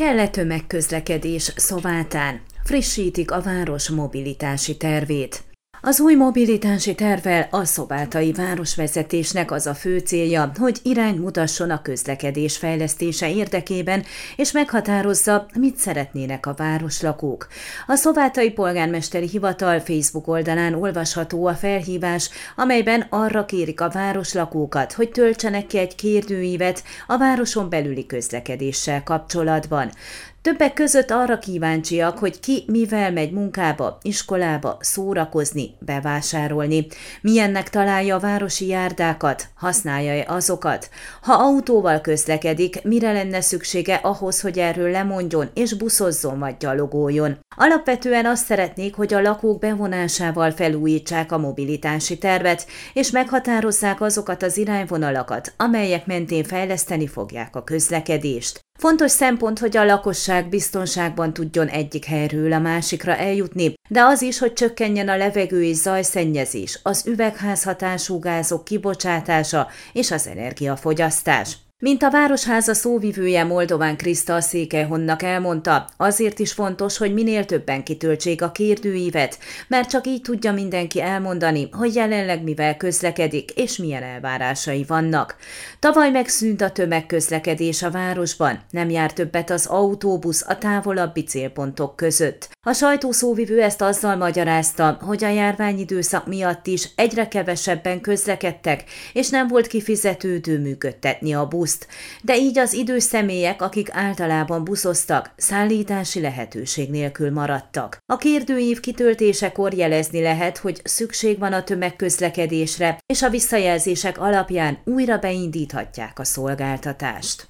Kell-e tömegközlekedés Szovátán? Frissítik a város mobilitási tervét. Az új mobilitási tervvel a szobátai városvezetésnek az a fő célja, hogy irány mutasson a közlekedés fejlesztése érdekében, és meghatározza, mit szeretnének a városlakók. A szobátai polgármesteri hivatal Facebook oldalán olvasható a felhívás, amelyben arra kérik a városlakókat, hogy töltsenek ki egy kérdőívet a városon belüli közlekedéssel kapcsolatban. Többek között arra kíváncsiak, hogy ki mivel megy munkába, iskolába, szórakozni, bevásárolni. Milyennek találja a városi járdákat, használja-e azokat. Ha autóval közlekedik, mire lenne szüksége ahhoz, hogy erről lemondjon és buszozzon vagy gyalogoljon. Alapvetően azt szeretnék, hogy a lakók bevonásával felújítsák a mobilitási tervet, és meghatározzák azokat az irányvonalakat, amelyek mentén fejleszteni fogják a közlekedést. Fontos szempont, hogy a lakosság biztonságban tudjon egyik helyről a másikra eljutni, de az is, hogy csökkenjen a levegő és zajszennyezés, az üvegházhatású gázok kibocsátása és az energiafogyasztás. Mint a Városháza szóvivője Moldován Kriszta Székelyhonnak elmondta, azért is fontos, hogy minél többen kitöltsék a kérdőívet, mert csak így tudja mindenki elmondani, hogy jelenleg mivel közlekedik és milyen elvárásai vannak. Tavaly megszűnt a tömegközlekedés a városban, nem jár többet az autóbusz a távolabbi célpontok között. A sajtószóvivő ezt azzal magyarázta, hogy a járványidőszak miatt is egyre kevesebben közlekedtek, és nem volt kifizetődő működtetni a busz buszt, de így az idős személyek, akik általában buszoztak, szállítási lehetőség nélkül maradtak. A kérdőív kitöltésekor jelezni lehet, hogy szükség van a tömegközlekedésre, és a visszajelzések alapján újra beindíthatják a szolgáltatást.